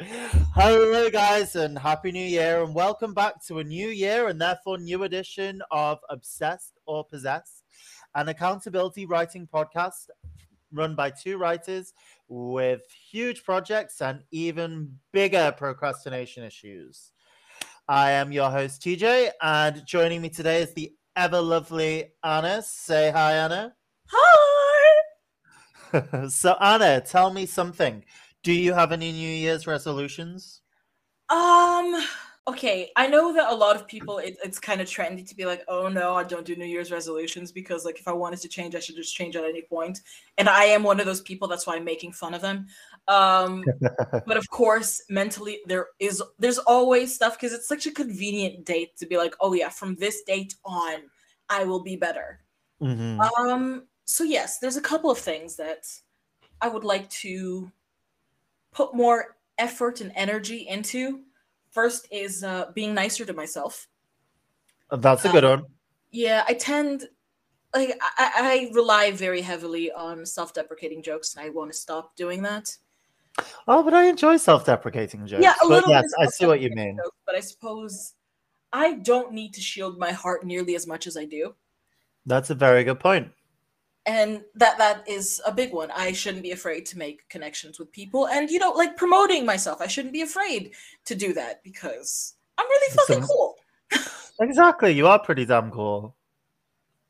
Hello, guys, and happy new year, and welcome back to a new year and therefore new edition of Obsessed or Possessed, an accountability writing podcast run by two writers with huge projects and even bigger procrastination issues. I am your host, TJ, and joining me today is the ever lovely Anna. Say hi, Anna. Hi. so, Anna, tell me something. Do you have any New Year's resolutions? Um. Okay, I know that a lot of people it, it's kind of trendy to be like, "Oh no, I don't do New Year's resolutions because like if I wanted to change, I should just change at any point." And I am one of those people. That's why I'm making fun of them. Um, but of course, mentally there is there's always stuff because it's such a convenient date to be like, "Oh yeah, from this date on, I will be better." Mhm. Um. So yes, there's a couple of things that I would like to put more effort and energy into. First is uh, being nicer to myself. That's a good one. Yeah, I tend like I, I rely very heavily on self-deprecating jokes, and I want to stop doing that. Oh, but I enjoy self-deprecating jokes. yeah, a but little yes, I see what you mean. jokes, but I suppose I don't need to shield my heart nearly as much as I do. That's a very good point. And that that is a big one. I shouldn't be afraid to make connections with people. And you know like promoting myself. I shouldn't be afraid to do that because i'm really fucking cool. Exactly, you are pretty damn cool.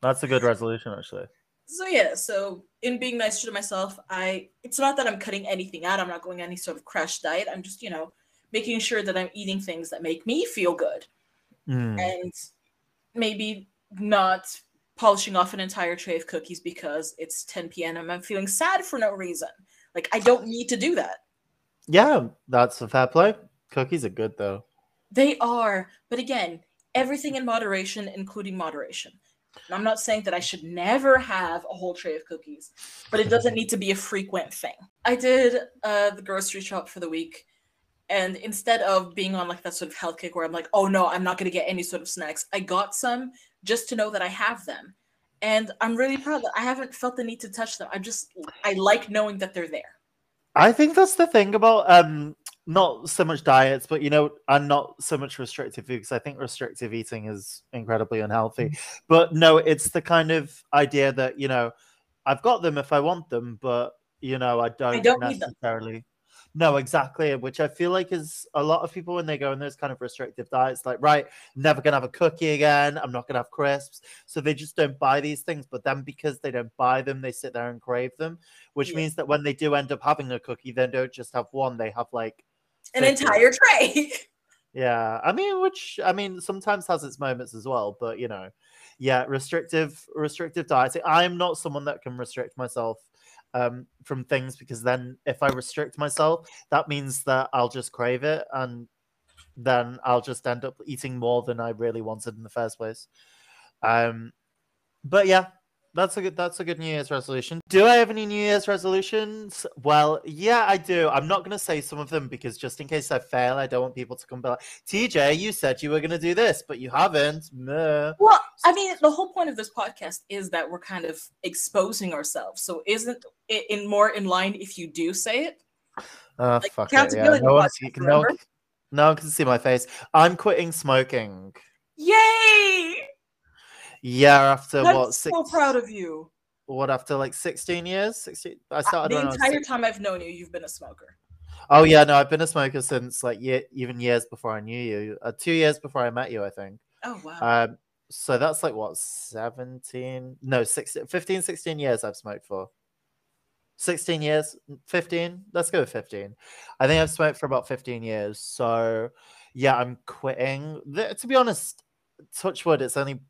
That's a good resolution, actually. so yeah. So in being nicer to myself i it's not that i'm cutting anything out. I'm not going any sort of crash diet. I'm just you know making sure that i'm eating things that make me feel good. Mm. and maybe not polishing off an entire tray of cookies because it's 10 p.m. and I'm feeling sad for no reason. Like I don't need to do that. Yeah, that's a fair play. Cookies are good though. They are, but again, everything in moderation, including moderation. And I'm not saying that I should never have a whole tray of cookies, but it doesn't need to be a frequent thing. I did uh, the grocery shop for the week, and instead of being on like that sort of health kick where I'm like, oh no, I'm not going to get any sort of snacks, I got some just to know that I have them. And I'm really proud that I haven't felt the need to touch them. I just, I like knowing that they're there. I think that's the thing about um not so much diets, but you know, and not so much restrictive food because I think restrictive eating is incredibly unhealthy. But no, it's the kind of idea that you know, I've got them if I want them, but you know, I don't, don't need them. necessarily. No, exactly. Which I feel like is a lot of people when they go in those kind of restrictive diets, like, right, never gonna have a cookie again. I'm not gonna have crisps. So they just don't buy these things. But then because they don't buy them, they sit there and crave them, which Yeah. means that when they do end up having a cookie, they don't just have one, they have like An 50. entire tray. Yeah, I mean, which I mean, sometimes has its moments as well, but you know, yeah, restrictive, restrictive dieting. I'm not someone that can restrict myself um, from things because then if I restrict myself, that means that I'll just crave it, and then I'll just end up eating more than I really wanted in the first place. Um, but yeah, that's a good that's a good New Year's resolution. Do I have any New Year's resolutions? Well, yeah, I do. I'm not gonna say some of them because just in case I fail, I don't want people to come back. TJ, you said you were gonna do this, but you haven't. Meh. Well, I mean, the whole point of this podcast is that we're kind of exposing ourselves. So, isn't it in more in line if you do say it? Oh, Like, fuck it, yeah. No, one, no, no one can see my face. I'm quitting smoking. Yay! Yeah, after I'm what so proud of you. What after like 16 years? 16. I Uh, started the entire six- time I've known you, you've been a smoker. Oh yeah, no, I've been a smoker since like year, even years before I knew you. Uh, two years before I met you, I think. Oh wow! Um, so that's like what 17? No, 16, 15, 16 years I've smoked for. 16 years, 15. Let's go with 15. I think I've smoked for about 15 years. So yeah, I'm quitting. The- to be honest, touch wood, it's only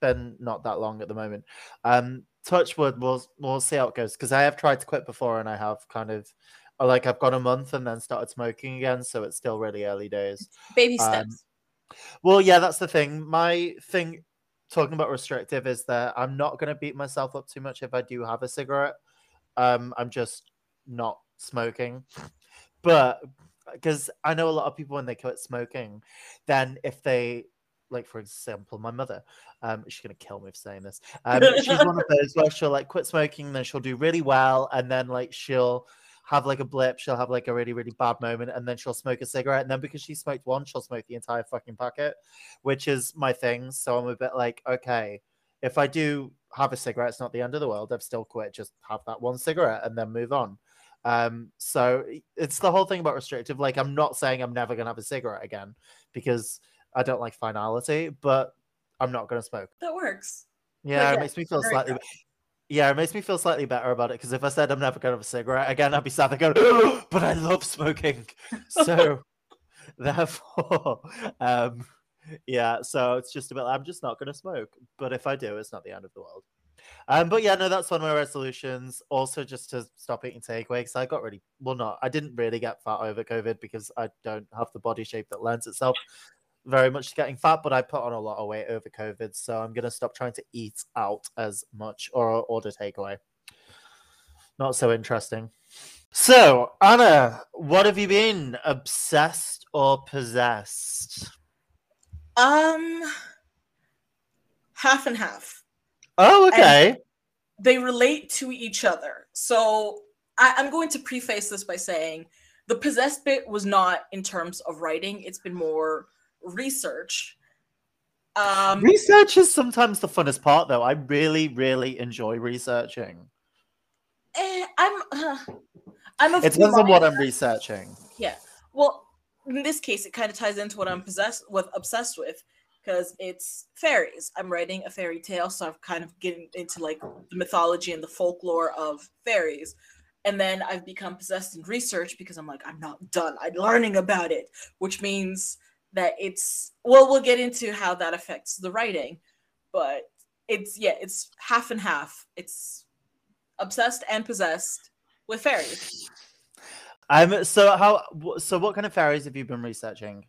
been not that long at the moment. Um, touch wood, we'll we'll see how it goes because I have tried to quit before and I have kind of uh, like I've got a month and then started smoking again, so it's still really early days. Baby um, steps. Well, yeah, that's the thing. My thing talking about restrictive is that I'm not going to beat myself up too much if I do have a cigarette. Um, I'm just not smoking. But because I know a lot of people when they quit smoking, then if they like for example, my mother, um, she's gonna kill me for saying this. Um, she's one of those where she'll like quit smoking, then she'll do really well, and then like she'll have like a blip, she'll have like a really, really bad moment, and then she'll smoke a cigarette. And then because she smoked one, she'll smoke the entire fucking packet, which is my thing. So I'm a bit like, okay, if I do have a cigarette, it's not the end of the world. I've still quit. Just have that one cigarette and then move on. Um, so it's the whole thing about restrictive. Like, I'm not saying I'm never gonna have a cigarette again because I don't like finality, but I'm not gonna smoke. That works. Yeah, yeah, it makes me feel slightly. tough. Yeah, it makes me feel slightly better about it because if I said I'm never gonna have a cigarette again, I'd be sad there going, but I love smoking. So therefore, um, yeah, so it's just a bit. I'm just not gonna smoke, but if I do, it's not the end of the world. Um, but yeah, no, that's one of my resolutions. Also, just to stop eating takeaway because I got really well, not I didn't really get fat over COVID because I don't have the body shape that lends itself very much to getting fat, but I put on a lot of weight over COVID, so I'm gonna stop trying to eat out as much or order takeaway. Not so interesting. So, Anna, what have you been obsessed or possessed? Um, half and half. Oh, okay. They relate to each other. So I, I'm going to preface this by saying the possessed bit was not in terms of writing. It's been more research. Um, Research is sometimes the funnest part, though. I really, really enjoy researching. eh, I'm. Uh, I'm. It depends on what. I'm researching. Yeah. Well, in this case, it kind of ties into what I'm possessed with, obsessed with, because it's fairies. I'm writing a fairy tale, so I'm kind of getting into like the mythology and the folklore of fairies. And then I've become possessed in research because I'm like, I'm not done. I'm learning about it, which means that it's well, we'll get into how that affects the writing, but it's yeah, it's half and half. It's obsessed and possessed with fairies. Um. So how? So what kind of fairies have you been researching?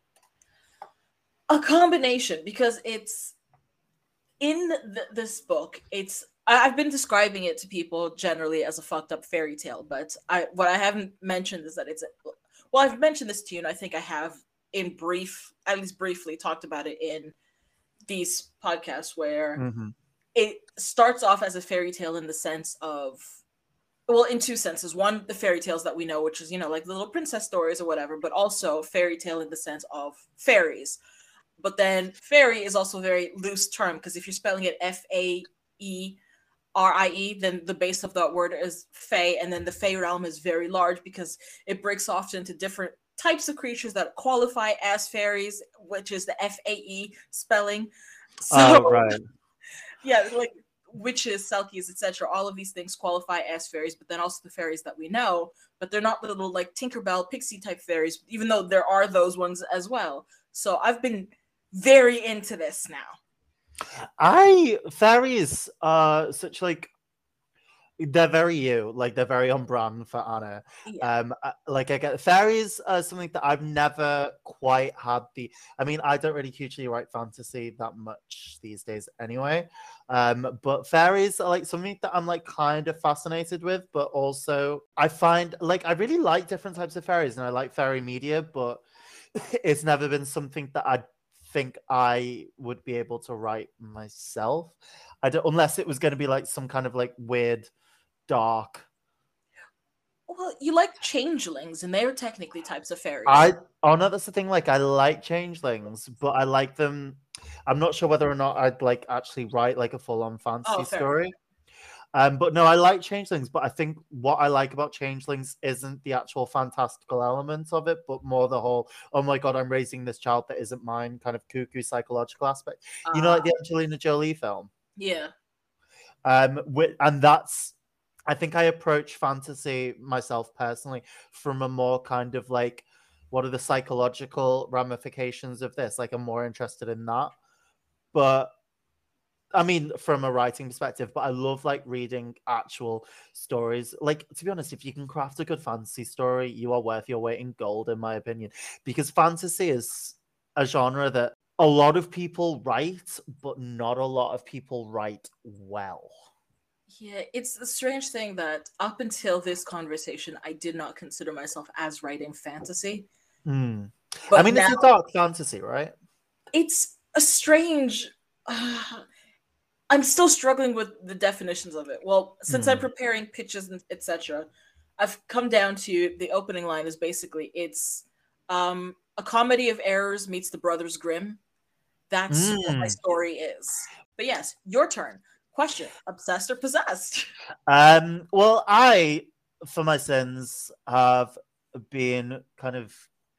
a combination because it's in th- this book it's i've been describing it to people generally as a fucked up fairy tale but i what i haven't mentioned is that it's a, well i've mentioned this to you and i think i have in brief at least briefly talked about it in these podcasts where Mhm. it starts off as a fairy tale in the sense of well in two senses one the fairy tales that we know which is you know like the little princess stories or whatever but also fairy tale in the sense of fairies but then fairy is also a very loose term because if you're spelling it f-a-e r-i-e then the base of that word is fae and then the fae realm is very large because it breaks off into different types of creatures that qualify as fairies which is the f-a-e spelling so Oh right. yeah, like witches, selkies, etc. All of these things qualify as fairies, but then also the fairies that we know, but they're not little like Tinkerbell, pixie type fairies, even though there are those ones as well. So I've been very into this now. I fairies are such like they're very you, like they're very on brand for Anna. Yeah. Um, like I get fairies are something that I've never quite had the. I mean, I don't really hugely write fantasy that much these days, anyway. Um, but fairies are like something that I'm like kind of fascinated with, but also I find like I really like different types of fairies, and I like fairy media, but it's never been something that I think I would be able to write myself. I don't unless it was going to be like some kind of like weird, dark. Well, you like changelings, and they're technically types of fairies. I oh no, that's the thing. Like I like changelings, but I like them. I'm not sure whether or not I'd like actually write like a full on fantasy Oh, story. Um, but no, I like changelings. But I think what I like about changelings isn't the actual fantastical element of it, but more the whole "oh my god, I'm raising this child that isn't mine" kind of cuckoo psychological aspect. You know, like Uh, the Angelina Jolie film. yeah. um wi- and that's i think i approach fantasy myself personally from a more kind of like what are the psychological ramifications of this? Like i'm more interested in that. But i mean from a writing perspective but i love like reading actual stories. Like to be honest if you can craft a good fantasy story you are worth your weight in gold in my opinion because fantasy is a genre that a lot of people write, but not a lot of people write well. Yeah, it's a strange thing that up until this conversation, I did not consider myself as writing fantasy. Hmm. But I mean, now, it's a dark fantasy, right? it's a strange i'm still struggling with the definitions of it well since i'm Hmm. preparing pitches and etc I've come down to the opening line is basically it's um, a comedy of errors meets the Brothers Grimm. That's mm. what my mm. story is. But yes, your turn. Question: Obsessed or possessed? Um. Well, I, for my sins, have been kind of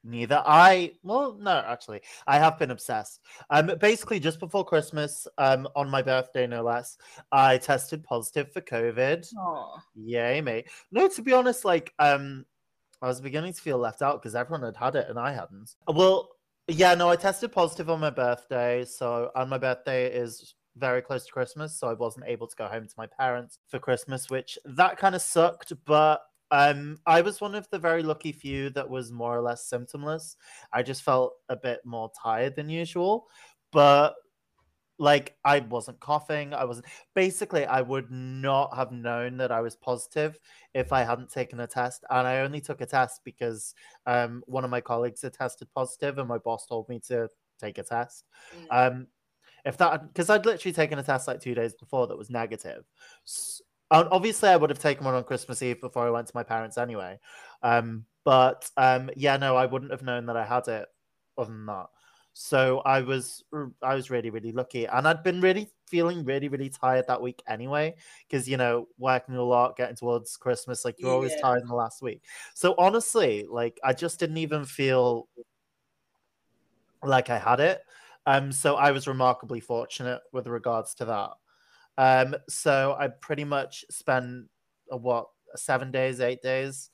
neither. I well, no, actually, I have been obsessed. Um, basically, just before Christmas, um, on my birthday, no less, I tested positive for COVID. Aww. Yay, mate. No, to be honest, like, um, I was beginning to feel left out because everyone had had it and I hadn't. Well, yeah, no, I tested positive on my birthday. So, on my birthday is very close to Christmas, so I wasn't able to go home to my parents for Christmas, which that kind of sucked, but um, I was one of the very lucky few that was more or less symptomless. I just felt a bit more tired than usual, but like I wasn't coughing. I wasn't basically I would not have known that I was positive if I hadn't taken a test. And I only took a test because um, one of my colleagues had tested positive and my boss told me to take a test. Mm. Um, if that because I'd literally taken a test like two days before that was negative. So, obviously, I would have taken one on Christmas Eve before I went to my parents anyway. Um, but um, yeah, no, I wouldn't have known that I had it other than that. So I was I was really really lucky, and I'd been really feeling really really tired that week anyway, because you know working a lot, getting towards Christmas, like you're yeah. always tired in the last week. So honestly, like I just didn't even feel like I had it. Um, so I was remarkably fortunate with regards to that. Um, so I pretty much spent uh, what seven days, eight days,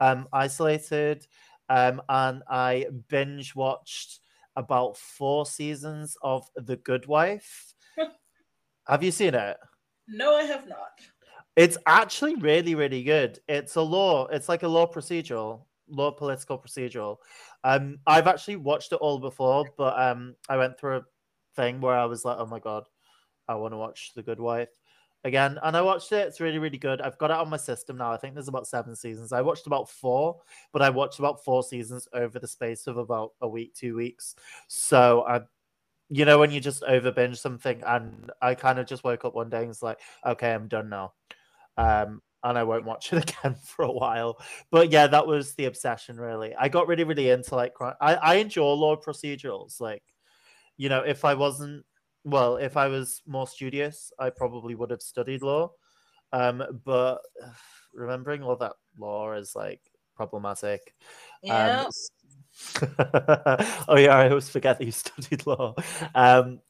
um, isolated, um, and I binge watched about four seasons of The Good Wife. have you seen it? No, I have not. It's actually really, really good. It's a law. It's like a law procedural, law political procedural. Um, I've actually watched it all before, but um, I went through a thing where I was like, oh my god, I want to watch The Good Wife again. And I watched it. It's really, really good. I've got it on my system now. I think there's about seven seasons. I watched about four, but I watched about four seasons over the space of about a week, two weeks. So I you know, when you just over binge something, and I kind of just woke up one day and was like, okay, I'm done now. Um, and I won't watch it again for a while. But yeah, that was the obsession, really. I got really, really into like crime. I, I enjoy law procedurals. Like, you know, if I wasn't well, if I was more studious, I probably would have studied law. Um, but remembering all that law is like problematic. Yeah. Um, oh yeah, I always forget that you studied law. Um,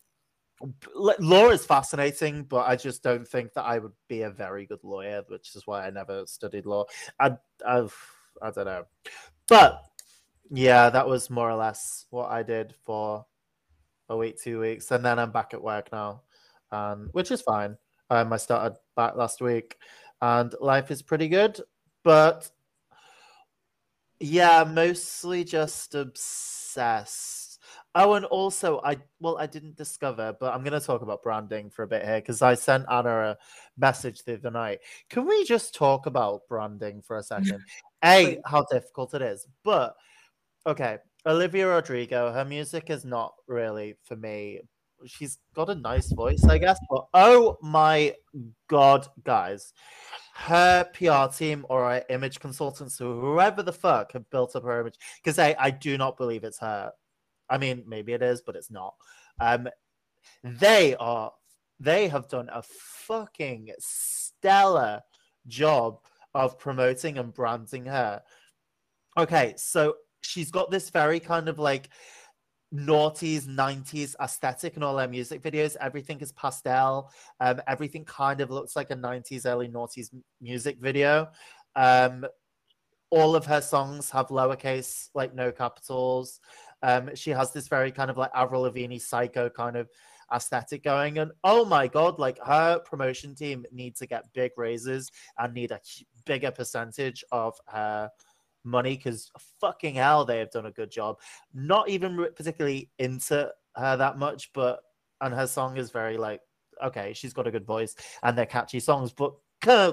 law is fascinating, but I just don't think that I would be a very good lawyer, which is why I never studied law. I, I've, I don't know, but yeah, that was more or less what I did for a week, two weeks, and then I'm back at work now, um, which is fine. Um, I started back last week, and life is pretty good, but yeah, mostly just obsessed. Oh, and also I well, I didn't discover, but I'm going to talk about branding for a bit here because I sent Anna a message the other night. Can we just talk about branding for a second? a, how difficult it is, but okay, Olivia Rodrigo, her music is not really for me. She's got a nice voice, I guess, but oh my god, guys, her PR team or her image consultants or whoever the fuck have built up her image, because I, I do not believe it's her. I mean, maybe it is, but it's not. Um, they are, they have done a fucking stellar job of promoting and branding her. Okay, so she's got this very kind of like noughties 90s aesthetic in all her music videos everything is pastel um everything kind of looks like a 90s early noughties music video um all of her songs have lowercase like no capitals um she has this very kind of like avril lavigne psycho kind of aesthetic going and oh my god like her promotion team need to get big raises and need a bigger percentage of her money because fucking hell, they have done a good job. Not even particularly into her that much, but and her song is very like okay, she's got a good voice and they're catchy songs, but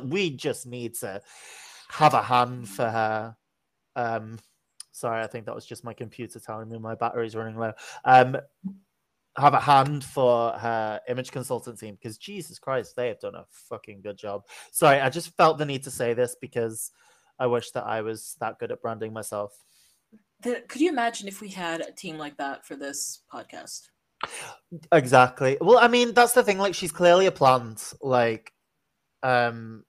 we just need to have a hand for her. Um, sorry, I think that was just my computer telling me my battery's running low. Um, have a hand for her image consultant team because Jesus Christ, they have done a fucking good job. Sorry, I just felt the need to say this because I wish that I was that good at branding myself. The, could you imagine if we had a team like that for this podcast? Exactly. Well, I mean, that's the thing. Like, she's clearly a plant. Like, um,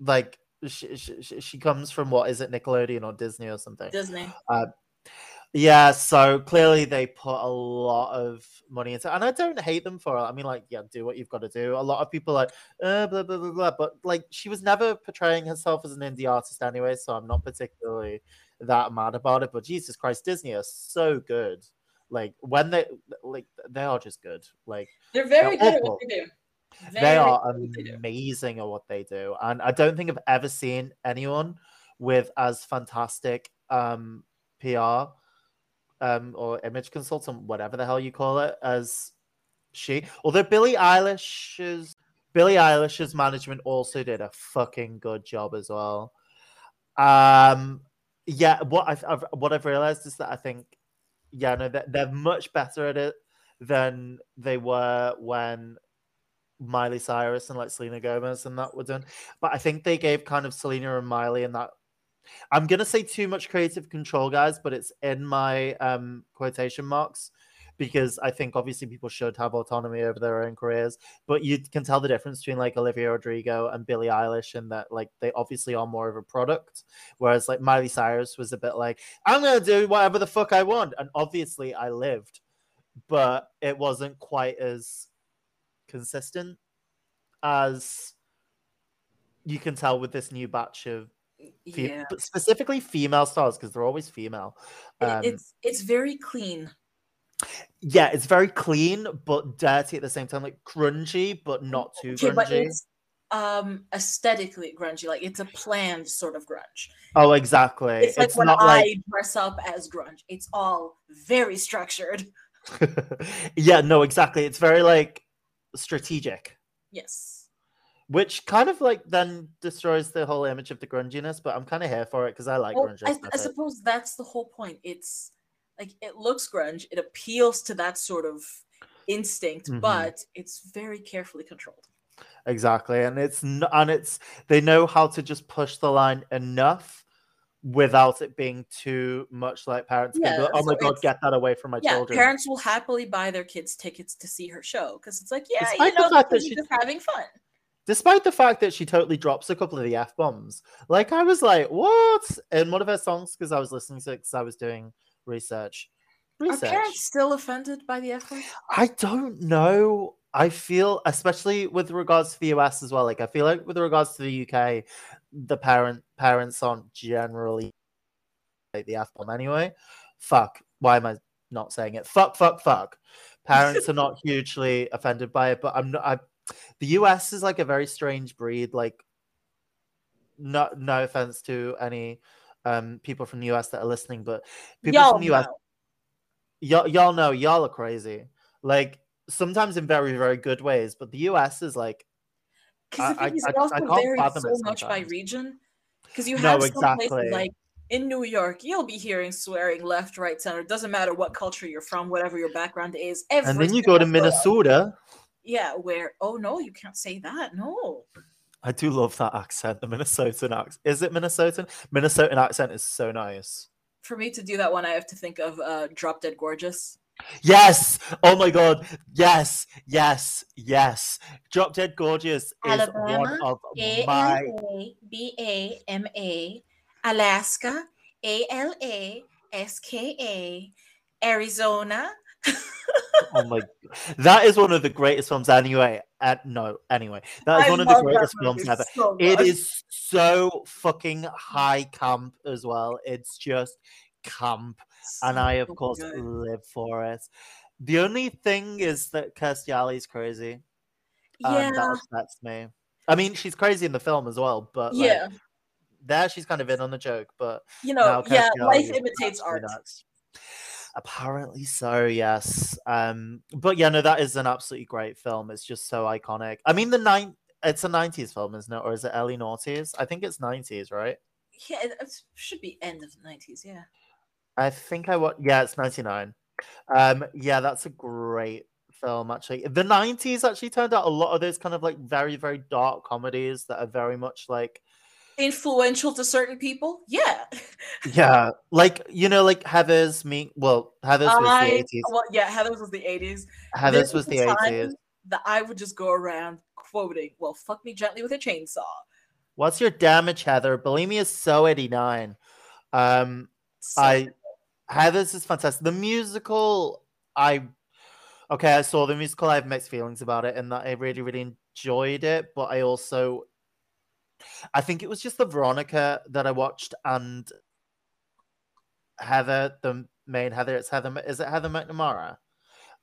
like she, she, she comes from what is it, Nickelodeon or Disney or something? Disney. Uh, yeah, so clearly they put a lot of money into, and I don't hate them for it. I mean, like, yeah, do what you've got to do. A lot of people are like, uh, blah blah blah blah, but like, she was never portraying herself as an indie artist anyway, so I'm not particularly that mad about it. But Jesus Christ, Disney are so good. Like when they like they are just good. Like they're very they're good at what they do. They Very are good they do. amazing at what they do, and I don't think I've ever seen anyone with as fantastic um PR um or image consultant, whatever the hell you call it, as she. Although Billie Eilish's Billie Eilish's management also did a fucking good job as well. Um, yeah, what I've, I've what I've realized is that I think, yeah, no, they're, they're much better at it than they were when Miley Cyrus and like Selena Gomez and that were done. But I think they gave kind of Selena and Miley and that. I'm gonna say too much creative control, guys, but it's in my um quotation marks because I think obviously people should have autonomy over their own careers. But you can tell the difference between like Olivia Rodrigo and Billie Eilish, and that like they obviously are more of a product, whereas like Miley Cyrus was a bit like I'm gonna do whatever the fuck I want, and obviously I lived, but it wasn't quite as consistent as you can tell with this new batch of fe- Yeah, specifically female stars because they're always female. Um, it's it's very clean. yeah, it's very clean but dirty at the same time, like grungy but not too Okay, but grungy. it's um aesthetically grungy. Like it's a planned sort of grunge. Oh, exactly. It's like when not I like dress up as grunge. It's all very structured. yeah, no, exactly. It's very like strategic. Yes. Which kind of like then destroys the whole image of the grunginess, but I'm kind of here for it because I like Well, grunge. I, I suppose that's the whole point. It's like it looks grunge. It appeals to that sort of instinct, Mhm. but it's very carefully controlled. Exactly, and it's and it's they know how to just push the line enough without it being too much like parents. Yeah, like, oh my so god, get that away from my yeah, children. parents will happily buy their kids tickets to see her show because it's like, yeah, Despite you the know, fact that she's just having fun. Despite the fact that she totally drops a couple of the f bombs, like I was like, what? In one of her songs, because I was listening to it because I was doing research. research. Are parents still offended by the F word? I don't know. I feel, especially with regards to the US as well. Like I feel like with regards to the UK, the parent parents aren't generally like the f bomb anyway. Fuck. Why am I not saying it? Fuck. Fuck. Fuck. Parents are not hugely offended by it, but I'm not. I, the US is like a very strange breed. Like, no, no offense to any um people from the US that are listening, but people Y'all from the US y'all, y'all know y'all are crazy. Like sometimes in very very good ways, but the US is like Because the I- thing is, I- it also I varies so much by region. Because you No, have some exactly. places like in New York, you'll be hearing swearing left, right, center. Doesn't matter what culture you're from, whatever your background is. And then you go to. Minnesota. Yeah, where oh no, you can't say that. No. I do love that accent, the Minnesotan accent. Is it Minnesotan? Minnesotan accent is so nice. For me to do that one, I have to think of uh Drop Dead Gorgeous. Yes. Oh my god. Yes. Yes. Yes. Drop Dead Gorgeous is one of A my B A M A, Alaska, A L A S K A, Arizona. oh my that is one of the greatest films anyway. Uh, no, anyway. That is I one of the greatest films ever. so It is so fucking high camp as well. It's just camp. And I, of course, good. live for it. The only thing is that Kirstie Alley's crazy, and yeah, that upsets me. I mean, she's crazy in the film as well, but like, yeah. there she's kind of in on the joke. But You now know, yeah, life imitates art. nuts. Apparently so, yes. Um, but yeah, no, that is an absolutely great film. It's just so iconic. I mean, the nine. It's a '90s film, isn't it, or is it early noughties? I think it's '90s, right? Yeah, it, it should be end of the nineties. Yeah, I think I what yeah, it's 99. Um yeah, that's a great film actually. The 90s actually turned out a lot of those kind of like very very dark comedies that are very much like influential to certain people. Yeah. Yeah, like you know, like Heather's me. Well, Heather's was the eighties. well, yeah, Heather's was the 80s. Heather's was the eighties. That I would just go around quoting, well, fuck me gently with a chainsaw. What's your damage, Heather? Believe me, is so eighty nine. Um, So- I Heather's is fantastic. The musical, I okay, I saw the musical. I have mixed feelings about it, and that I really, really enjoyed it. But I also, I think it was just the Veronica that I watched, and Heather, the main Heather. It's Heather. Is it Heather McNamara?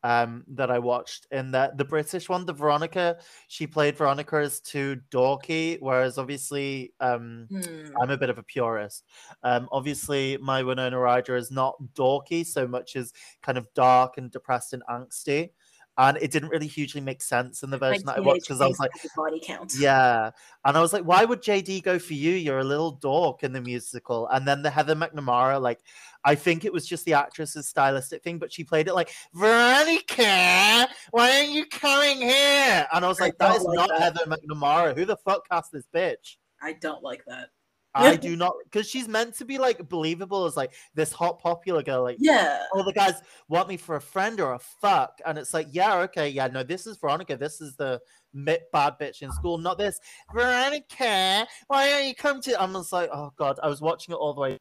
Um, that I watched in that the British one, the Veronica, she played Veronica as too dorky, whereas obviously, um, Hmm. I'm a bit of a purist. Um, obviously, my Winona Ryder is not dorky so much as kind of dark and depressed and angsty. And it didn't really hugely make sense in the version that I watched because I was like, body count. yeah. And I was like, why would JD go for you? You're a little dork in the musical. And then the Heather McNamara, like, I think it was just the actress's stylistic thing, but she played it like, Veronica, why aren't you coming here? And I was I like, that don't like not that. Heather McNamara. Who the fuck cast this bitch? I don't like that. I do not because she's meant to be like believable as like this hot popular girl. Like, Yeah. all the guys want me for a friend or a fuck, and it's like, yeah, okay, yeah, no, this is Veronica. This is the bad bitch in school, not this Veronica. Why don't you come to? I'm just like, oh god, I was watching it all the way.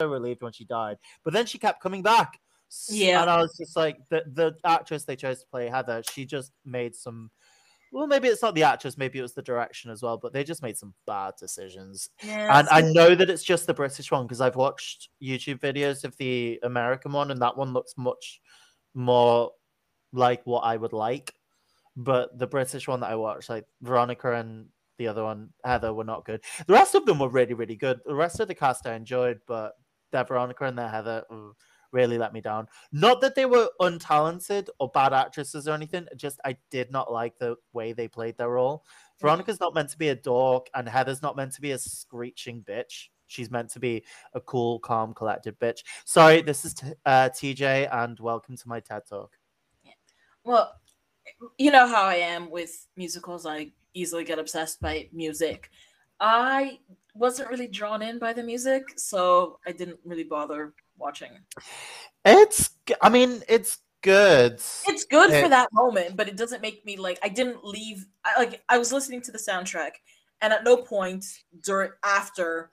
So relieved when she died, but then she kept coming back. Yeah. and I was just like, the the actress they chose to play Heather, she just made some. Well, maybe it's not the actress, maybe it was the direction as well, but they just made some bad decisions. Yeah. And I know that it's just the British one because I've watched YouTube videos of the American one, and that one looks much more like what I would like. But the British one that I watched, like Veronica and the other one, Heather, were not good. The rest of them were really, really good. The rest of the cast I enjoyed, but that Veronica and their Heather mm, really let me down. Not that they were untalented or bad actresses or anything, just I did not like the way they played their role. Veronica's not meant to be a dork, and Heather's not meant to be a screeching bitch. She's meant to be a cool, calm, collected bitch. Sorry, this is t- uh, TJ, and welcome to my TED Talk. Yeah. Well, you know how I am with musicals. I easily get obsessed by music. I wasn't really drawn in by the music, so I didn't really bother watching. It's, I mean, it's good. It's good Eh. for that moment, but it doesn't make me like I didn't leave. I, like I was listening to the soundtrack, and at no point during after,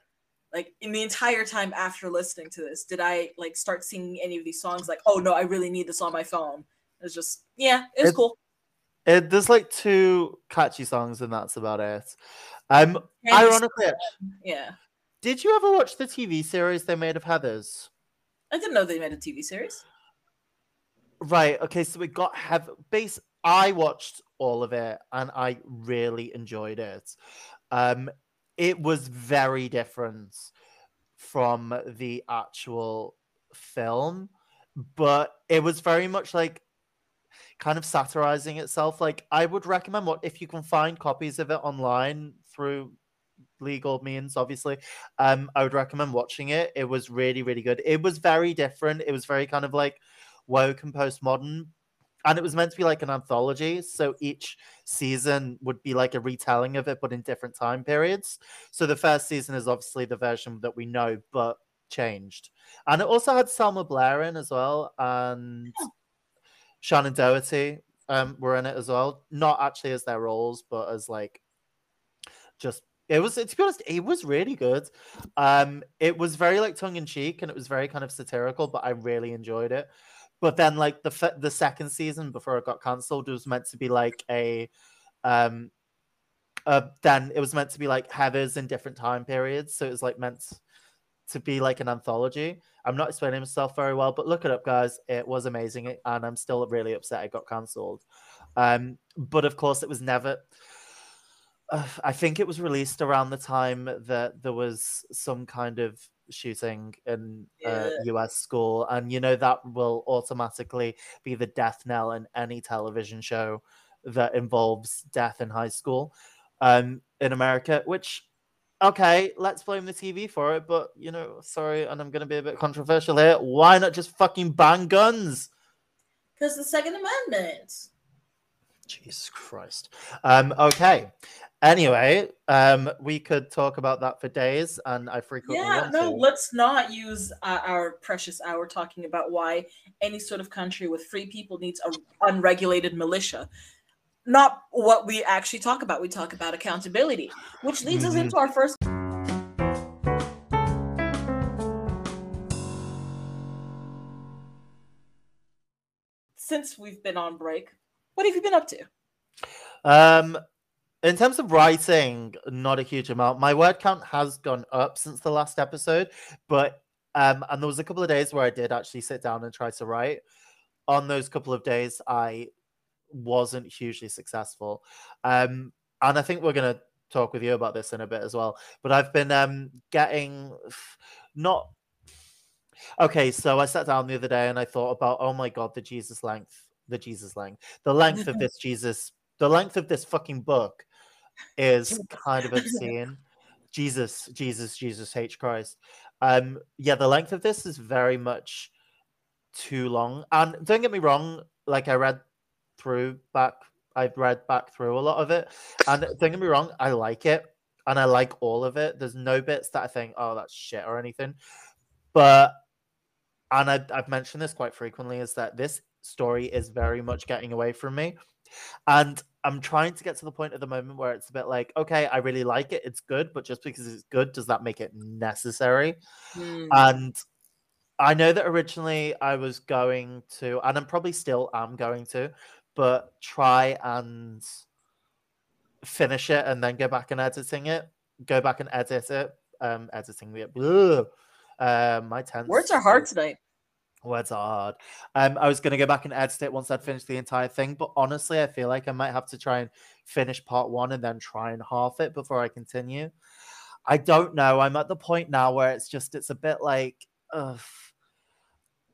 like in the entire time after listening to this, did I like start singing any of these songs. Like, oh no, I really need this on my phone. It was just yeah, it was It's- cool. It, there's like two catchy songs, and that's about it. Um, And ironically, yeah, did you ever watch the TV series they made of Heather's? I didn't know they made a TV series. Right. Okay. So we got have base. I watched all of it and I really enjoyed it. Um, it was very different from the actual film, but it was very much like kind of satirizing itself. Like I would recommend what if you can find copies of it online through legal means obviously. Um i would recommend watching it. It was really really good. It was very different. It was very kind of like woke and postmodern and it was meant to be like an anthology so each season would be like a retelling of it but in different time periods. So the first season is obviously the version that we know but changed. And it also had selma blair in as well and shannen doherty um were in it as well. Not actually as their roles but as like just it was to be honest it was really good. Um it was very like tongue-in-cheek and it was very kind of satirical but i really enjoyed it. But then like the fe- the second season before it got cancelled it was meant to be like a um uh then it was meant to be like heathers in different time periods. So it was like meant to be like an anthology. I'm not explaining myself very well but look it up guys. It was amazing and i'm still really upset it got cancelled. Um but of course it was never uh, I think it was released around the time that there was some kind of shooting in a Yeah. US school, and you know that will automatically be the death knell in any television show that involves death in high school um, in America. Which, okay, let's blame the TV for it, but you know, sorry, and I'm going to be a bit controversial here. Why not just fucking ban guns? Because the Second Amendment. Jesus Christ. Um, okay. Anyway, um, we could talk about that for days, and I frequently Yeah, no, to. let's not use uh, our precious hour talking about why any sort of country with free people needs a unregulated militia. Not what we actually talk about. We talk about accountability, which leads us Mhm. into our first. Since we've been on break, what have you been up to? Um, in terms of writing, not a huge amount. My word count has gone up since the last episode, but um, and there was a couple of days where I did actually sit down and try to write. On those couple of days, I wasn't hugely successful. Um, and I think we're gonna talk with you about this in a bit as well. But I've been um getting not okay. So I sat down the other day and I thought about oh my god, the Jesus length, the Jesus length, the length of this Jesus, the length of this fucking book is kind of obscene. Jesus, Jesus, Jesus, H Christ. Um, yeah, the length of this is very much too long. And don't get me wrong, like I read through back, I've read back through a lot of it, and don't get me wrong, I like it, and I like all of it. There's no bits that I think, oh, that's shit or anything. But and I, I've mentioned this quite frequently, is that this story is very much getting away from me. And I'm trying to get to the point at the moment where it's a bit like, okay, I really like it, it's good, but just because it's good, does that make it necessary? Hmm. And I know that originally I was going to, and I'm probably still am going to, but try and finish it and then go back and editing it, go back and edit it, um, editing the ugh, uh, my tense Words are hard tonight. Words are hard. Um, I was gonna go back and edit it once I'd finished the entire thing, but honestly, I feel like I might have to try and finish part one and then try and half it before I continue. I don't know. I'm at the point now where it's just it's a bit like, ugh.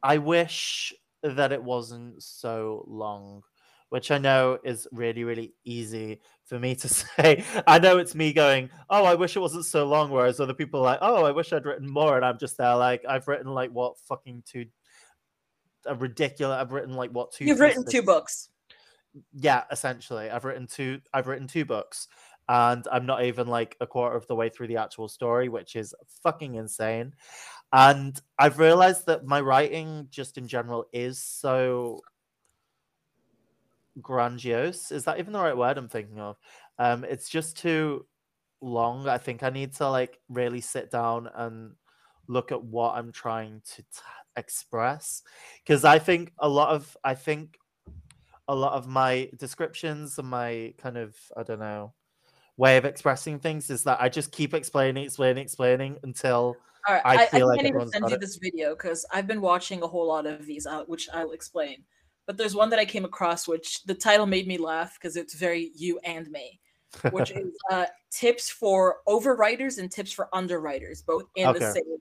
I wish that it wasn't so long, which I know is really, really easy for me to say. I know it's me going, oh, I wish it wasn't so long, whereas other people are like, oh, I wish I'd written more, and I'm just there like, I've written like what fucking two, a ridiculous. I've written like what two. You've written two books. yeah essentially i've written two i've written two books and i'm not even like a quarter of the way through the actual story which is fucking insane and i've realized that my writing just in general is so grandiose is that even the right word i'm thinking of um it's just too long i think i need to like really sit down and look at what i'm trying to t- express because i think a lot of i think a lot of my descriptions and my kind of I don't know way of expressing things is that I just keep explaining, explaining, explaining until All right, I I, I, feel like can't even send you it. this video because I've been watching a whole lot of these out, which I'll explain. But there's one that I came across, which the title made me laugh because it's very you and me, which is uh, tips for overwriters and tips for underwriters, both in Okay. the same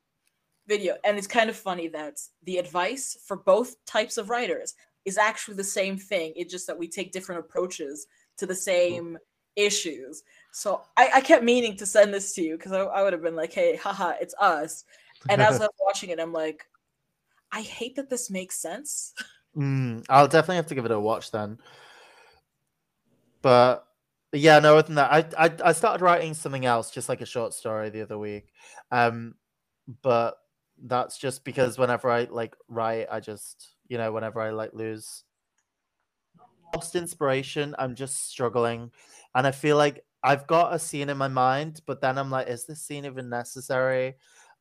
video. And it's kind of funny that the advice for both types of writers is actually the same thing. It's just that we take different approaches to the same issues. So I, I kept meaning to send this to you because I, I would have been like, hey, haha, it's us. And as I was watching it, I'm like, I hate that this makes sense. Mm, I'll definitely have to give it a watch then. But yeah, no, other than that, I, I I started writing something else, just like a short story the other week. Um, but that's just because whenever I like write, I just you know whenever I like lose lost inspiration, I'm just struggling, and I feel like I've got a scene in my mind, but then I'm like, is this scene even necessary?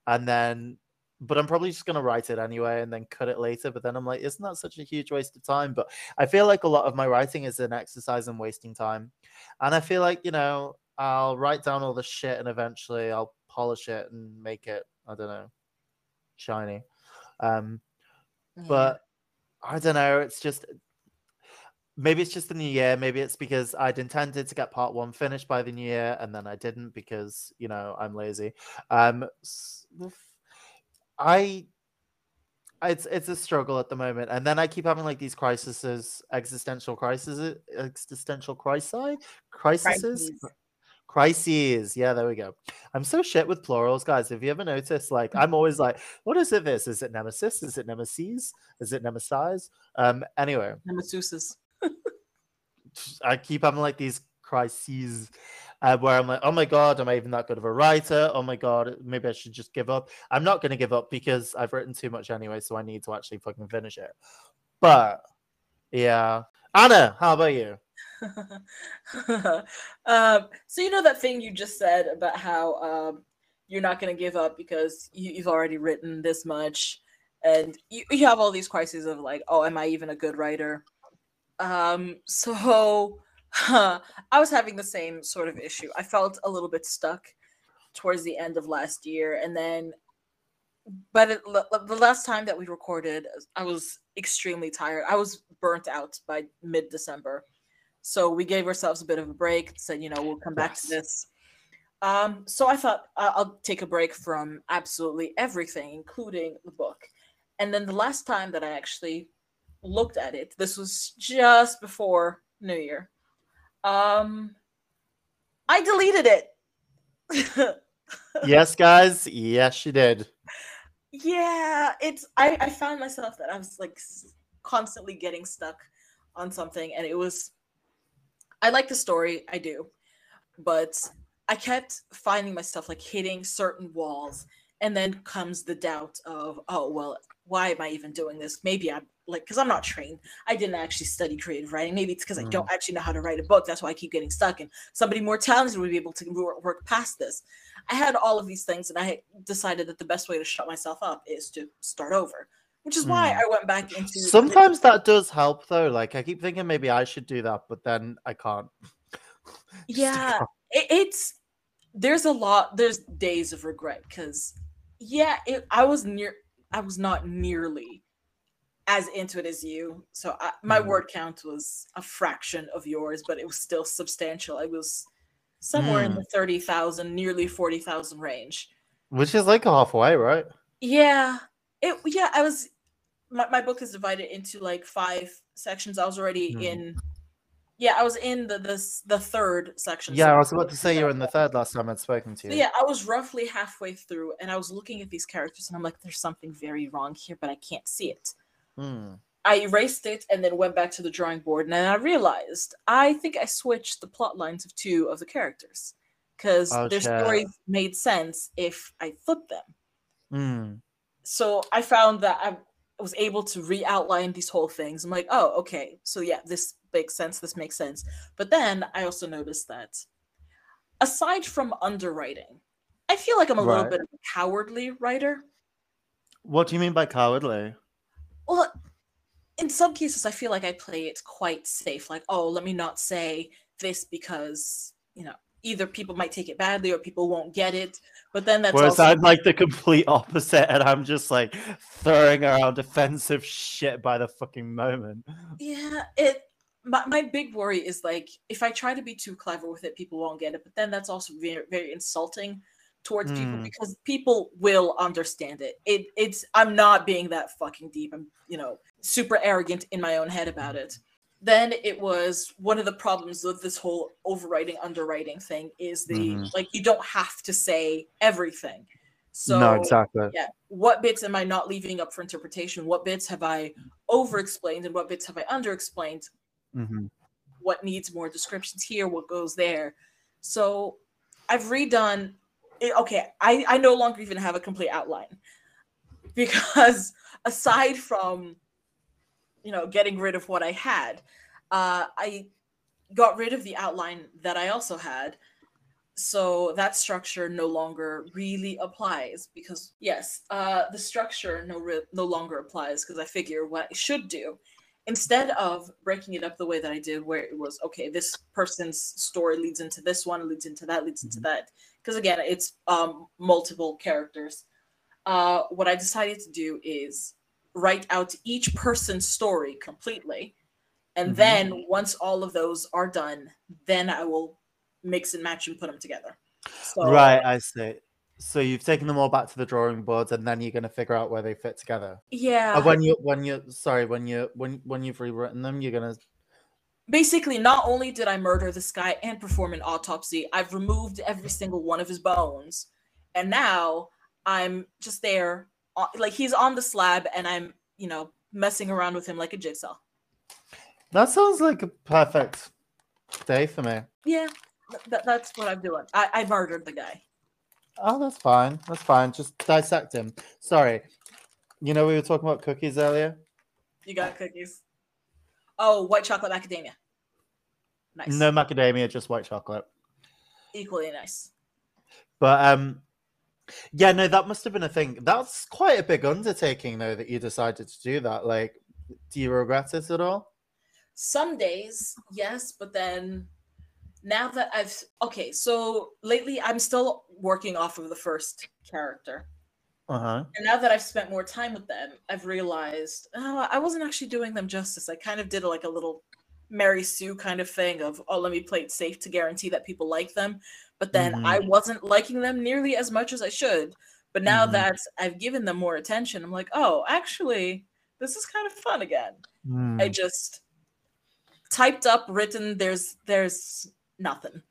And then but I'm probably just gonna write it anyway and then cut it later. But then I'm like, isn't that such a huge waste of time? But I feel like a lot of my writing is an exercise in wasting time. And I feel like, you know, I'll write down all the shit and eventually I'll polish it and make it, I don't know, shiny. Um, but I don't know, it's just maybe it's just the new year. Maybe it's because I'd intended to get part one finished by the new year and then I didn't because, you know, I'm lazy. Um, I it's it's a struggle at the moment, and then I keep having like these crises, existential crises, existential crises, crises, Crises. Yeah, there we go. I'm so shit with plurals, guys. Have you ever noticed? Like, I'm always like, what is it? This is it nemesis? Is it nemesis? Is it nemesis? Um. Anyway, Nemesis's. I keep having like these crises. uh, where I'm like, oh my god, am I even that good of a writer? Oh my god, maybe I should just give up. I'm not going to give up because I've written too much anyway, so I need to actually fucking finish it. But yeah, Anna, how about you? um, so you know that thing you just said about how um, you're not going to give up because you, have already written this much, and you, you have all these crises of like, oh, am I even a good writer? Um, so huh, I was having the same sort of issue. I felt a little bit stuck towards the end of last year, and then but it, the last time that we recorded, I was extremely tired. I was burnt out by mid December. So we gave ourselves a bit of a break, said, you know, we'll come back yes. to this. Um, so I thought uh, I'll take a break from absolutely everything, including the book. And then the last time that I actually looked at it, this was just before New Year. Um, I deleted it. yes, guys. Yes, you did yeah it's I, I found myself that i was like constantly getting stuck on something and it was i like the story i do but i kept finding myself like hitting certain walls and then comes the doubt of oh well why am i even doing this? Maybe i'm like because i'm not trained. I didn't actually study creative writing. Maybe it's because mm. i don't mm. actually know how to write a book. That's why i keep getting stuck and somebody more talented would be able to work past this. I had all of these things and i decided that the best way to shut myself up is to start over which is why mm. i went back into sometimes that does help though like i keep thinking maybe i should do that but then i can't yeah it, it's there's a lot there's days of regret because yeah it, i was near i was not nearly as into it as you. So I, my mm. word count was a fraction of yours, but it was still substantial. I was somewhere mm. in the 30,000, nearly 40,000 range. Which is like halfway, right? Yeah. It yeah, I was my, my book is divided into like five sections. I was already mm. in yeah, I was in the the, the third section. Yeah, so I was about to say you're in the third last time I'd spoken to you. So yeah, I was roughly halfway through and I was looking at these characters and I'm like, there's something very wrong here, but I can't see it. Hmm. I erased it and then went back to the drawing board, and then I realized I think I switched the plot lines of two of the characters because oh, their stories made sense if I flipped them. Mm. So I found that I was able to re-outline these whole things. I'm like, oh, okay, so yeah, this makes sense. This makes sense. But then I also noticed that aside from underwriting, I feel like I'm a right. little bit of a cowardly writer. What do you mean by cowardly? Well, in some cases, I feel like I play it quite safe. Like, oh, let me not say this because you know either people might take it badly or people won't get it. But then that's whereas also- I'm like the complete opposite, and I'm just like throwing around defensive shit by the fucking moment. Yeah, it. My, my big worry is like if I try to be too clever with it, people won't get it. But then that's also very very insulting towards mm. people hmm. because people will understand it. It it's I'm not being that fucking deep. I'm, you know, super arrogant in my own head about it. Then it was one of the problems with this whole overwriting underwriting thing is the mm-hmm. like you don't have to say everything. So No, exactly. Yeah. What bits am I not leaving up for interpretation? What bits have I over explained and what bits have I under explained? Mm-hmm. What needs more descriptions here? What goes there? So I've redone it, okay, I, I no longer even have a complete outline because aside from you know getting rid of what I had, uh, I got rid of the outline that I also had. So that structure no longer really applies because yes, uh, the structure no re- no longer applies because I figure what I should do instead of breaking it up the way that I did, where it was okay, this person's story leads into this one, leads into that, leads into mm-hmm. that. Because again, it's um, multiple characters. Uh, what I decided to do is write out each person's story completely. And mm-hmm. then once all of those are done, then I will mix and match and put them together. So, right, I see. So you've taken them all back to the drawing boards, and then you're going to figure out where they fit together. Yeah. Uh, when you when you sorry when you when when you've rewritten them, you're going to. Basically, not only did I murder this guy and perform an autopsy, I've removed every single one of his bones, and now I'm just there, like he's on the slab, and I'm you know messing around with him like a jigsaw. That sounds like a perfect day for me. Yeah, th- that's what I'm doing. I, I murdered the guy. Oh, that's fine. That's fine. Just dissect him. Sorry. You know we were talking about cookies earlier. You got cookies. Oh, white chocolate macadamia. Nice. No macadamia, just white chocolate. Equally nice. But um, yeah, no, that must have been a thing. That's quite a big undertaking, though, that you decided to do that. Like, do you regret it at all? Some days, yes, but then now that I've okay, so lately I'm still working off of the first character. Uh huh. And now that I've spent more time with them, I've realized oh, I wasn't actually doing them justice. I kind of did like a little Mary Sue kind of thing of, oh, let me play it safe to guarantee that people like them. But then Mhm. I wasn't liking them nearly as much as I should. But now Mhm. that I've given them more attention, I'm like, oh, actually, this is kind of fun again. Hmm. I just typed up, written, there's there's nothing.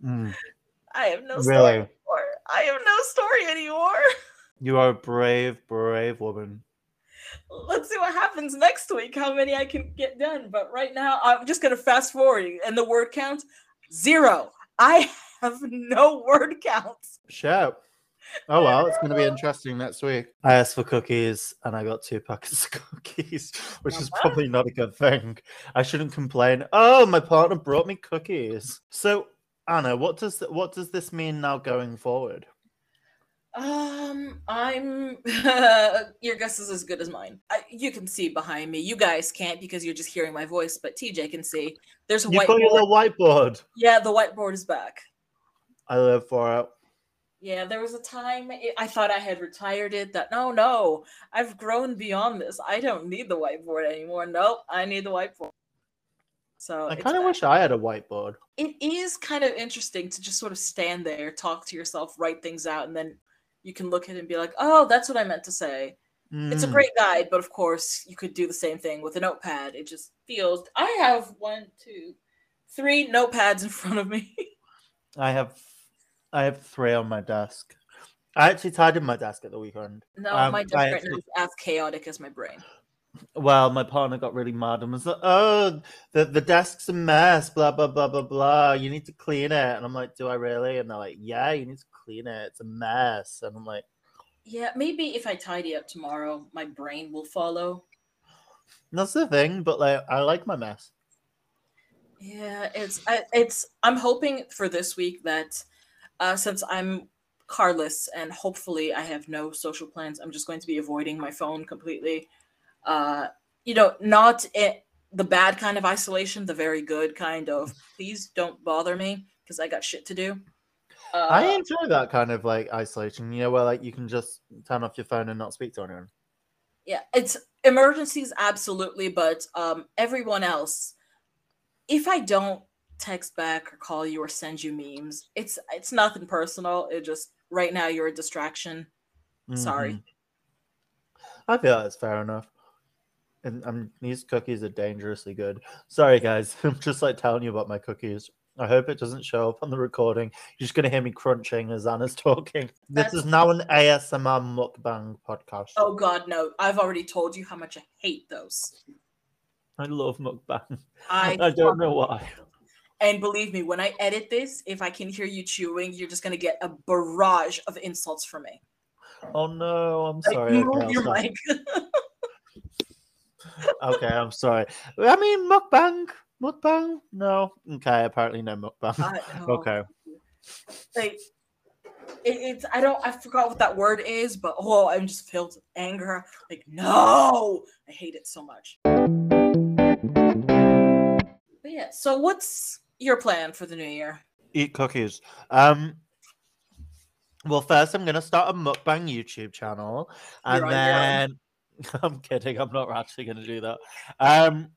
Hmm. I have no story anymore. I have no story anymore. You are a brave, brave woman. Let's see what happens next week, how many I can get done. But right now, I'm just gonna fast forward and the word count zero. I have no word counts. Shit. Oh well, it's going to be interesting next week. I asked for cookies and I got two packets of cookies, which is oh, probably not a good thing. I shouldn't complain. Oh, my partner brought me cookies. So, Anna, what does what does this mean now going forward? Um, I'm. your guess is as good as mine. I, you can see behind me. You guys can't because you're just hearing my voice, but TJ can see. There's a your whiteboard. whiteboard. Yeah, the whiteboard is back. I live for it. Yeah, there was a time I thought I had retired it. That no, no, I've grown beyond this. I don't need the whiteboard anymore. Nope, I need the whiteboard. So I kind of wish I had a whiteboard. it is kind of interesting to just sort of stand there, talk to yourself, write things out, and then you can look at it and be like, "Oh, that's what I meant to say." It's a Mm. great guide, but of course, you could do the same thing with a notepad. It just feels. I have one, two, three notepads in front of me. I have, I have three on my desk. I actually tidied my desk at the weekend. no, Um, my desk right now actually- is as chaotic as my brain. Well, my partner got really mad and was like, "Oh, the the desk's a mess. Blah blah blah blah blah. You need to clean it." And I'm like, "Do I really?" And they're like, "Yeah, you need to clean it. It's a mess." And I'm like, Yeah, maybe if I tidy up tomorrow, my brain will follow. "That's the thing." But like, I like my mess. Yeah, it's I, it's. I'm hoping for this week that uh, since I'm carless and hopefully I have no social plans, I'm just going to be avoiding my phone completely. Uh, you know, not it, the bad kind of isolation, the very good kind of. Please don't bother me because I got shit to do. Uh, I enjoy that kind of like isolation. You know, where like you can just turn off your phone and not speak to anyone. yeah it's emergencies absolutely but um everyone else if i don't text back or call you or send you memes it's it's nothing personal it just right now you're a distraction Sorry. Mhm. I feel that's fair enough. And um, these cookies are dangerously good. Sorry, guys. I'm just like telling you about my cookies. I hope it doesn't show up on the recording. You're just going to hear me crunching as Anna's talking. This That's- is now an ASMR mukbang podcast. oh god no i've already told you how much i hate those I love mukbang. i, I don't know why. and believe me when i edit this if i can hear you chewing you're just going to get a barrage of insults from me Oh no, I'm like sorry. move your mic okay, I'm sorry. I mean, mukbang. Mukbang? No. Okay, apparently no mukbang. Okay. like it, it's I don't I forgot what that word is, but oh, I'm just filled with anger. Like no, I hate it so much. But yeah, so what's your plan for the new year? eat cookies. Um. Well, first I'm gonna start a mukbang YouTube channel, and You're on your own. then I'm kidding. I'm not actually gonna do that. Um,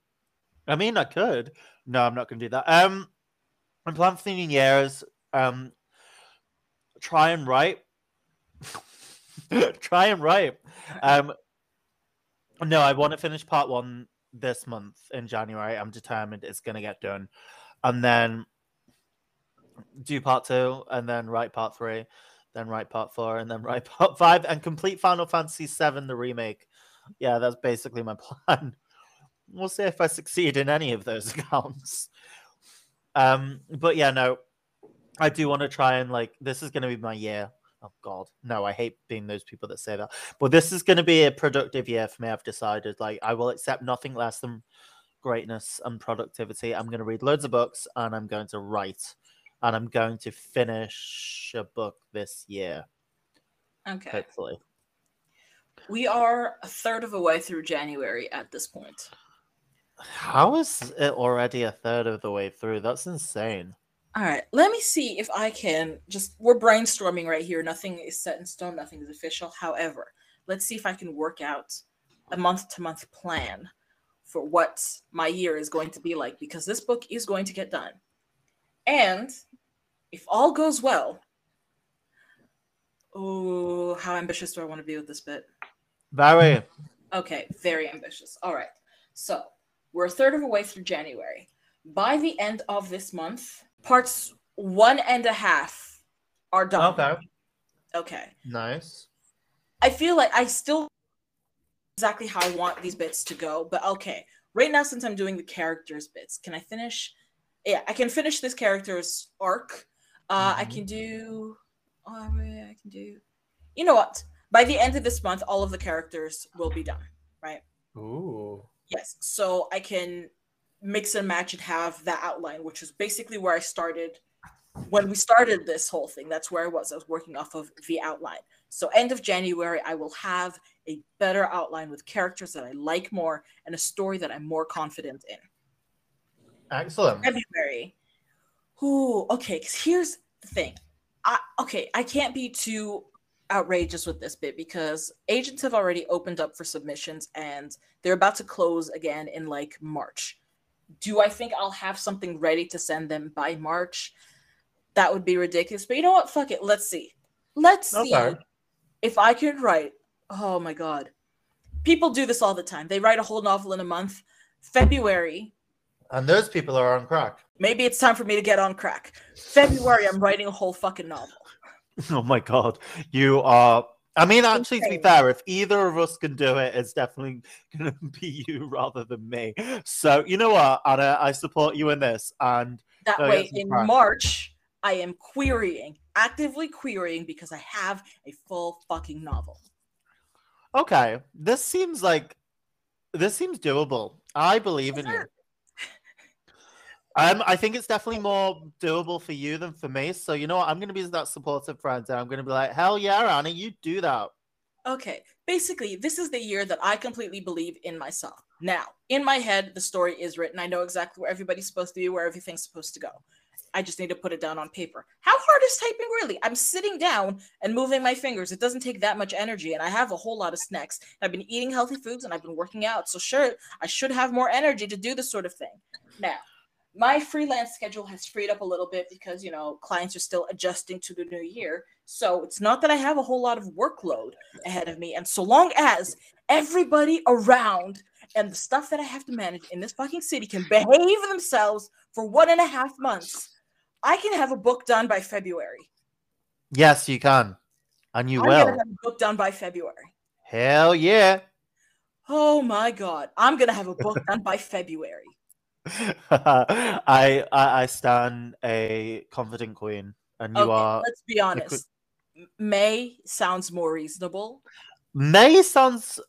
I mean, I could. No, I'm not gonna do that. Um, my plan for new year is um, try and write. try and write. Um, no, I want to finish part one this month in January. I'm determined it's gonna get done, and then do part two, and then write part three, then write part four, and then write part five, and complete Final Fantasy VII, the remake. Yeah, that's basically my plan. We'll see if I succeed in any of those accounts. Um, but yeah, no, I do want to try and like this is going to be my year. Oh God, no! I hate being those people that say that. But this is going to be a productive year for me. I've decided. Like I will accept nothing less than greatness and productivity. I'm going to read loads of books and I'm going to write, and I'm going to finish a book this year. Okay. Hopefully. We are a third of a way through January at this point. How is it already a third of the way through? That's insane. All right, let me see if I can just. We're brainstorming right here. Nothing is set in stone, nothing is official. However, let's see if I can work out a month to month plan for what my year is going to be like because this book is going to get done. And if all goes well, oh, how ambitious do I want to be with this bit? Very. Okay, very ambitious. All right. So we're a third of the way through January. By the end of this month, parts one and a half are done. Okay. Okay. Nice. I feel like I still exactly how I want these bits to go, but okay. Right now, since I'm doing the characters bits, can I finish? Yeah, I can finish this character's arc. Uh, I Mhm. can do. Oh, I can do. You know what? By the end of this month, all of the characters will be done. Right? Ooh. Yes. So I can mix and match and have that outline, which is basically where I started when we started this whole thing. That's where I was. I was working off of the outline. So end of January, I will have a better outline with characters that I like more and a story that I'm more confident in. Excellent. February. Ooh, okay. Because here's the thing. I okay, I can't be too outrageous with this bit because agents have already opened up for submissions and they're about to close again in like March. Do I think I'll have something ready to send them by March? That would be ridiculous. But you know what? Fuck it. Let's see. Let's see if I could write. Oh my god. People do this all the time. They write a whole novel in a month. February, And those people are on crack. Maybe it's time for me to get on crack. February, I'm writing a whole fucking novel. Oh my god. You are I mean actually to be fair, if either of us can do it, it's definitely gonna be you rather than me. So you know what, Anna, I support you in this. And That way, in. March, I am querying, actively querying because I have a full fucking novel. okay, this seems like this seems doable. I believe in you. Um, I think it's definitely more doable for you than for me. So you know what? I'm gonna be that supportive friend, and I'm gonna be like, hell yeah, Anna, you do that. Okay, basically, this is the year that I completely believe in myself. Now, in my head, the story is written. I know exactly where everybody's supposed to be, where everything's supposed to go. I just need to put it down on paper. How hard is typing really? I'm sitting down and moving my fingers. It doesn't take that much energy, and I have a whole lot of snacks. I've been eating healthy foods and I've been working out. So, sure, I should have more energy to do this sort of thing. Now, my freelance schedule has freed up a little bit because, you know, clients are still adjusting to the new year. So, it's not that I have a whole lot of workload ahead of me. And so long as everybody around and the stuff that I have to manage in this fucking city can behave themselves for one and a half months, I can have a book done by February. Yes, you can, and you I'm will. have a book done by February. Hell yeah. Oh my god, I'm gonna have a book done by February. I, I I stand a confident queen, and you okay, are. let's be honest. May sounds more reasonable. May sounds.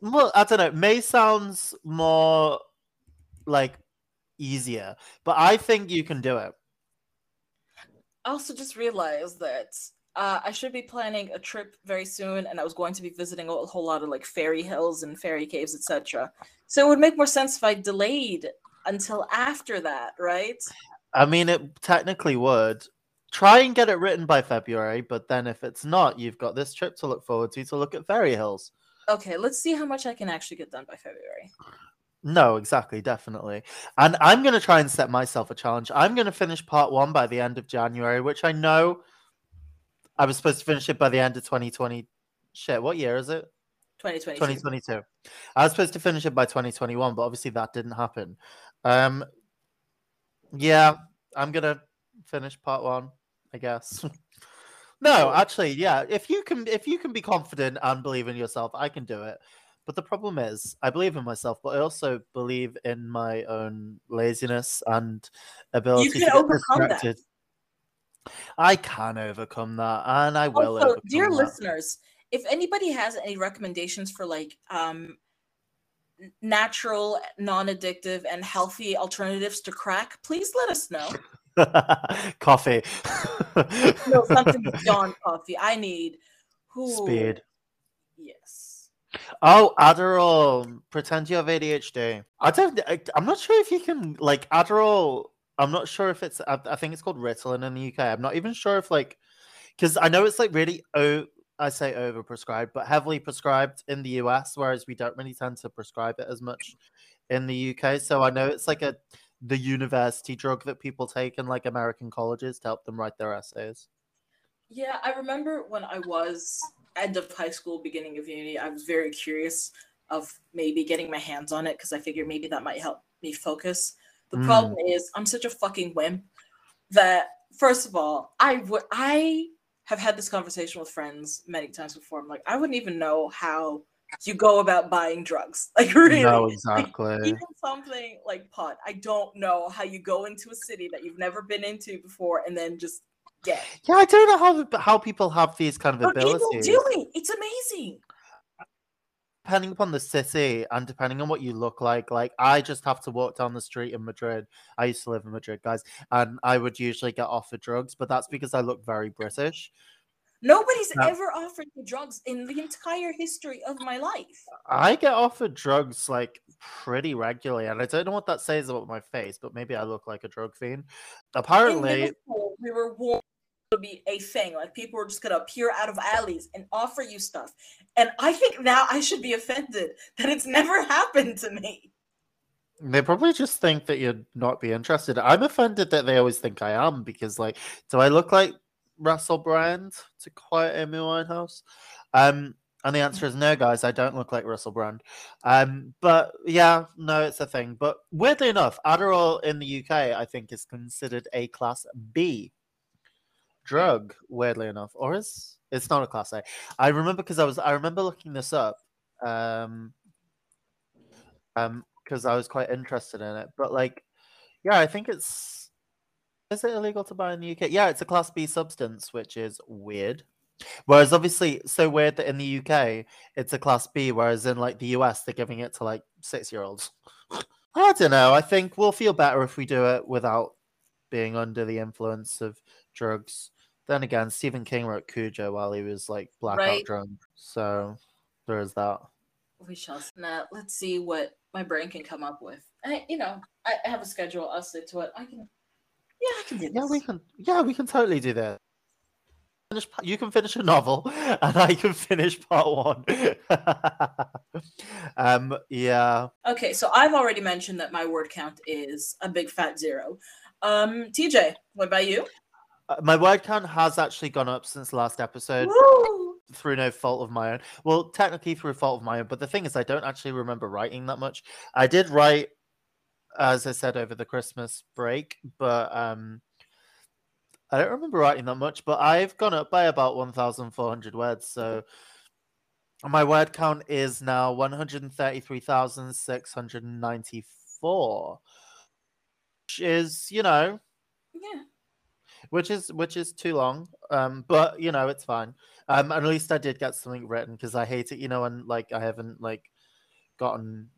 Well, I don't know. May sounds more like easier, but I think you can do it. I also just realized that uh, I should be planning a trip very soon, and I was going to be visiting a whole lot of like fairy hills and fairy caves, etc. So it would make more sense if I delayed until after that, right? I mean, it technically would. Try and get it written by February, but then if it's not, you've got this trip to look forward to to look at Fairy Hills. Okay, let's see how much I can actually get done by February. No, exactly, definitely. And I'm going to try and set myself a challenge. I'm going to finish part one by the end of January, which I know I was supposed to finish it by the end of 2020. Shit, what year is it? 2022. 2022. I was supposed to finish it by 2021, but obviously that didn't happen. Um, yeah, I'm going to finish part one, I guess. no, actually, yeah. If you can, if you can be confident and believe in yourself, I can do it. But the problem is, I believe in myself, but I also believe in my own laziness and ability You to get overcome that. I can overcome that, and I will. Also, dear that. listeners, if anybody has any recommendations for like um natural, non-addictive, and healthy alternatives to crack, please let us know. Coffee. No, something beyond coffee. I need who Speed. Yes. Oh, Adderall. Pretend you have ADHD. I don't. I, I'm not sure if you can like Adderall. I'm not sure if it's. I, I think it's called Ritalin in the UK. I'm not even sure if like, because I know it's like really. Oh, I say overprescribed, but heavily prescribed in the US, whereas we don't really tend to prescribe it as much in the UK. So I know it's like a the university drug that people take in like American colleges to help them write their essays. Yeah, I remember when I was end of high school, beginning of uni, I was very curious of maybe getting my hands on it because I figured maybe that might help me focus. The Mm. problem is I'm such a fucking wimp that first of all, I would I have had this conversation with friends many times before. I'm like, I wouldn't even know how you go about buying drugs. Like really. No, Like, exactly. even something like pot, I don't know how you go into a city that you've never been into before and then just get. Yeah, I don't know how how people have these kind of But people abilities. do it. It's amazing. Depending upon the city and depending on what you look like like i just have to walk down the street in madrid i used to live in madrid guys and i would usually get offered drugs but that's because i look very british Nobody's No. ever offered me drugs in the entire history of my life. i get offered drugs like pretty regularly and i don't know what that says about my face but maybe i look like a drug fiend apparently we were warned to be a thing. Like people were just gonna appear out of alleys and offer you stuff. And I think now I should be offended that it's never happened to me. they probably just think that you'd not be interested i'm offended that they always think i am because like do i look like russell brand to quiet amy winehouse um and the answer is no guys i don't look like russell brand um but yeah no it's a thing but weirdly enough adderall in the uk i think is considered a class b drug weirdly enough or is it's not a class a i remember because i was i remember looking this up um um because I was quite interested in it. But like, yeah, I think it's is it illegal to buy in the UK? Yeah, it's a class B substance, which is weird. Whereas obviously so weird that in the UK it's a class B, whereas in like the US they're giving it to like six year olds. I don't know. I think we'll feel better if we do it without being under the influence of drugs. Then again, Stephen King wrote Cujo while he was like blackout Right. drunk. So there is that. We shall see. Now let's see what my brain can come up with. I, you know, I have a schedule. I'll stick to it. I can. Yeah, I can do this. Yeah, we can. Yeah, we can totally do that. Finish, you can finish a novel, and I can finish part one. um, yeah. Okay, so I've already mentioned that my word count is a big fat zero. Um, TJ, what about you? Uh, My word count has actually gone up since last episode Woo! through no fault of my own. Well, technically through fault of my own, but the thing is, I don't actually remember writing that much. I did write, as I said, over the Christmas break, but um, I don't remember writing that much. But I've gone up by about 1,400 words. So my word count is now 133,694, which is, you know, Yeah. Which is which is too long um but you know it's fine. Um and at least i did get something written because i hate it you know and like i haven't like gotten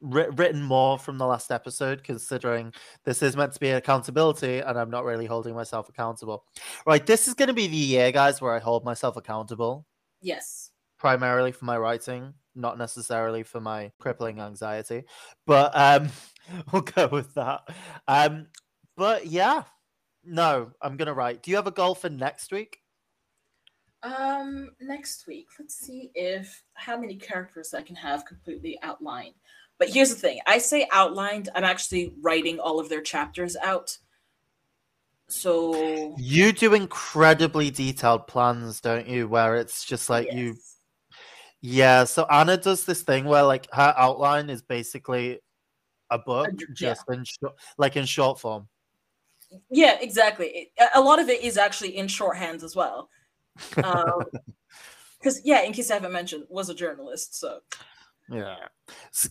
writ- written more from the last episode considering this is meant to be accountability and i'm not really holding myself accountable. Right this is going to be the year guys where i hold myself accountable. Yes. primarily for my writing not necessarily for my crippling anxiety but um we'll go with that. Um but yeah no i'm gonna write do you have a goal for next week Um, next week, let's see if how many characters I can have completely outlined. But here's the thing: I say outlined. I'm actually writing all of their chapters out. So you do incredibly detailed plans don't you where it's just like you yeah so anna does this thing where like her outline is basically a book yeah. just in short like in short form Yeah, exactly. A- lot of it is actually in shorthand as well. Because yeah, in case I haven't mentioned, was a journalist. So Yeah,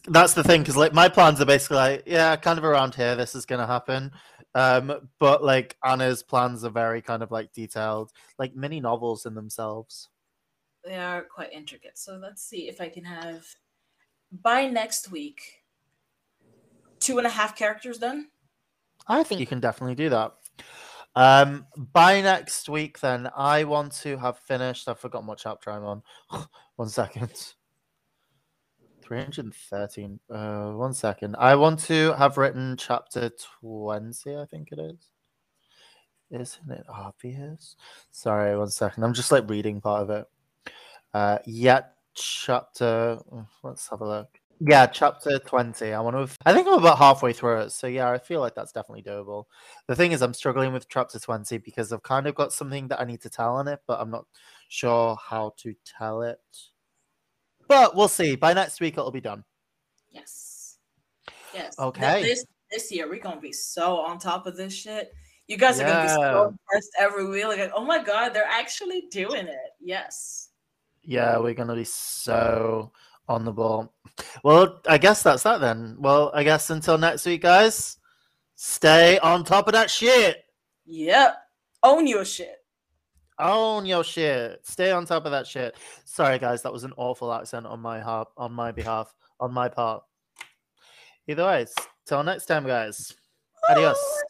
that's the thing because like my plans are basically like yeah, kind of around here. This is gonna happen, um, but like Anna's plans are very kind of like detailed, like mini novels in themselves. They are quite intricate. So let's see if I can have by next week two and a half characters done. I think you can definitely do that. Um, by next week, then I want to have finished. I've forgotten what chapter I'm on. one second. 313. Uh, one second. I want to have written chapter 20, I think it is. Isn't it obvious? Sorry, one second. I'm just like reading part of it. Uh, yet chapter. Let's have a look. Yeah, chapter 20. I want to. I think I'm about halfway through it. So, yeah, I feel like that's definitely doable. The thing is, I'm struggling with chapter 20 because I've kind of got something that I need to tell on it, but I'm not sure how to tell it. But we'll see. By next week, it'll be done. Yes. Yes. Okay. This this year we're gonna be so on top of this shit. You guys are gonna be Yeah. so impressed every week. Like, oh my god, they're actually doing it. Yes. Yeah, we're going to be so on the ball. Well, I guess that's that then. Well, I guess until next week, guys, stay on top of that shit. Yep. Own your shit. Own your shit. Stay on top of that shit. Sorry, guys, that was an awful accent on my half, on my behalf, on my part. Either way, till next time, guys. Adios.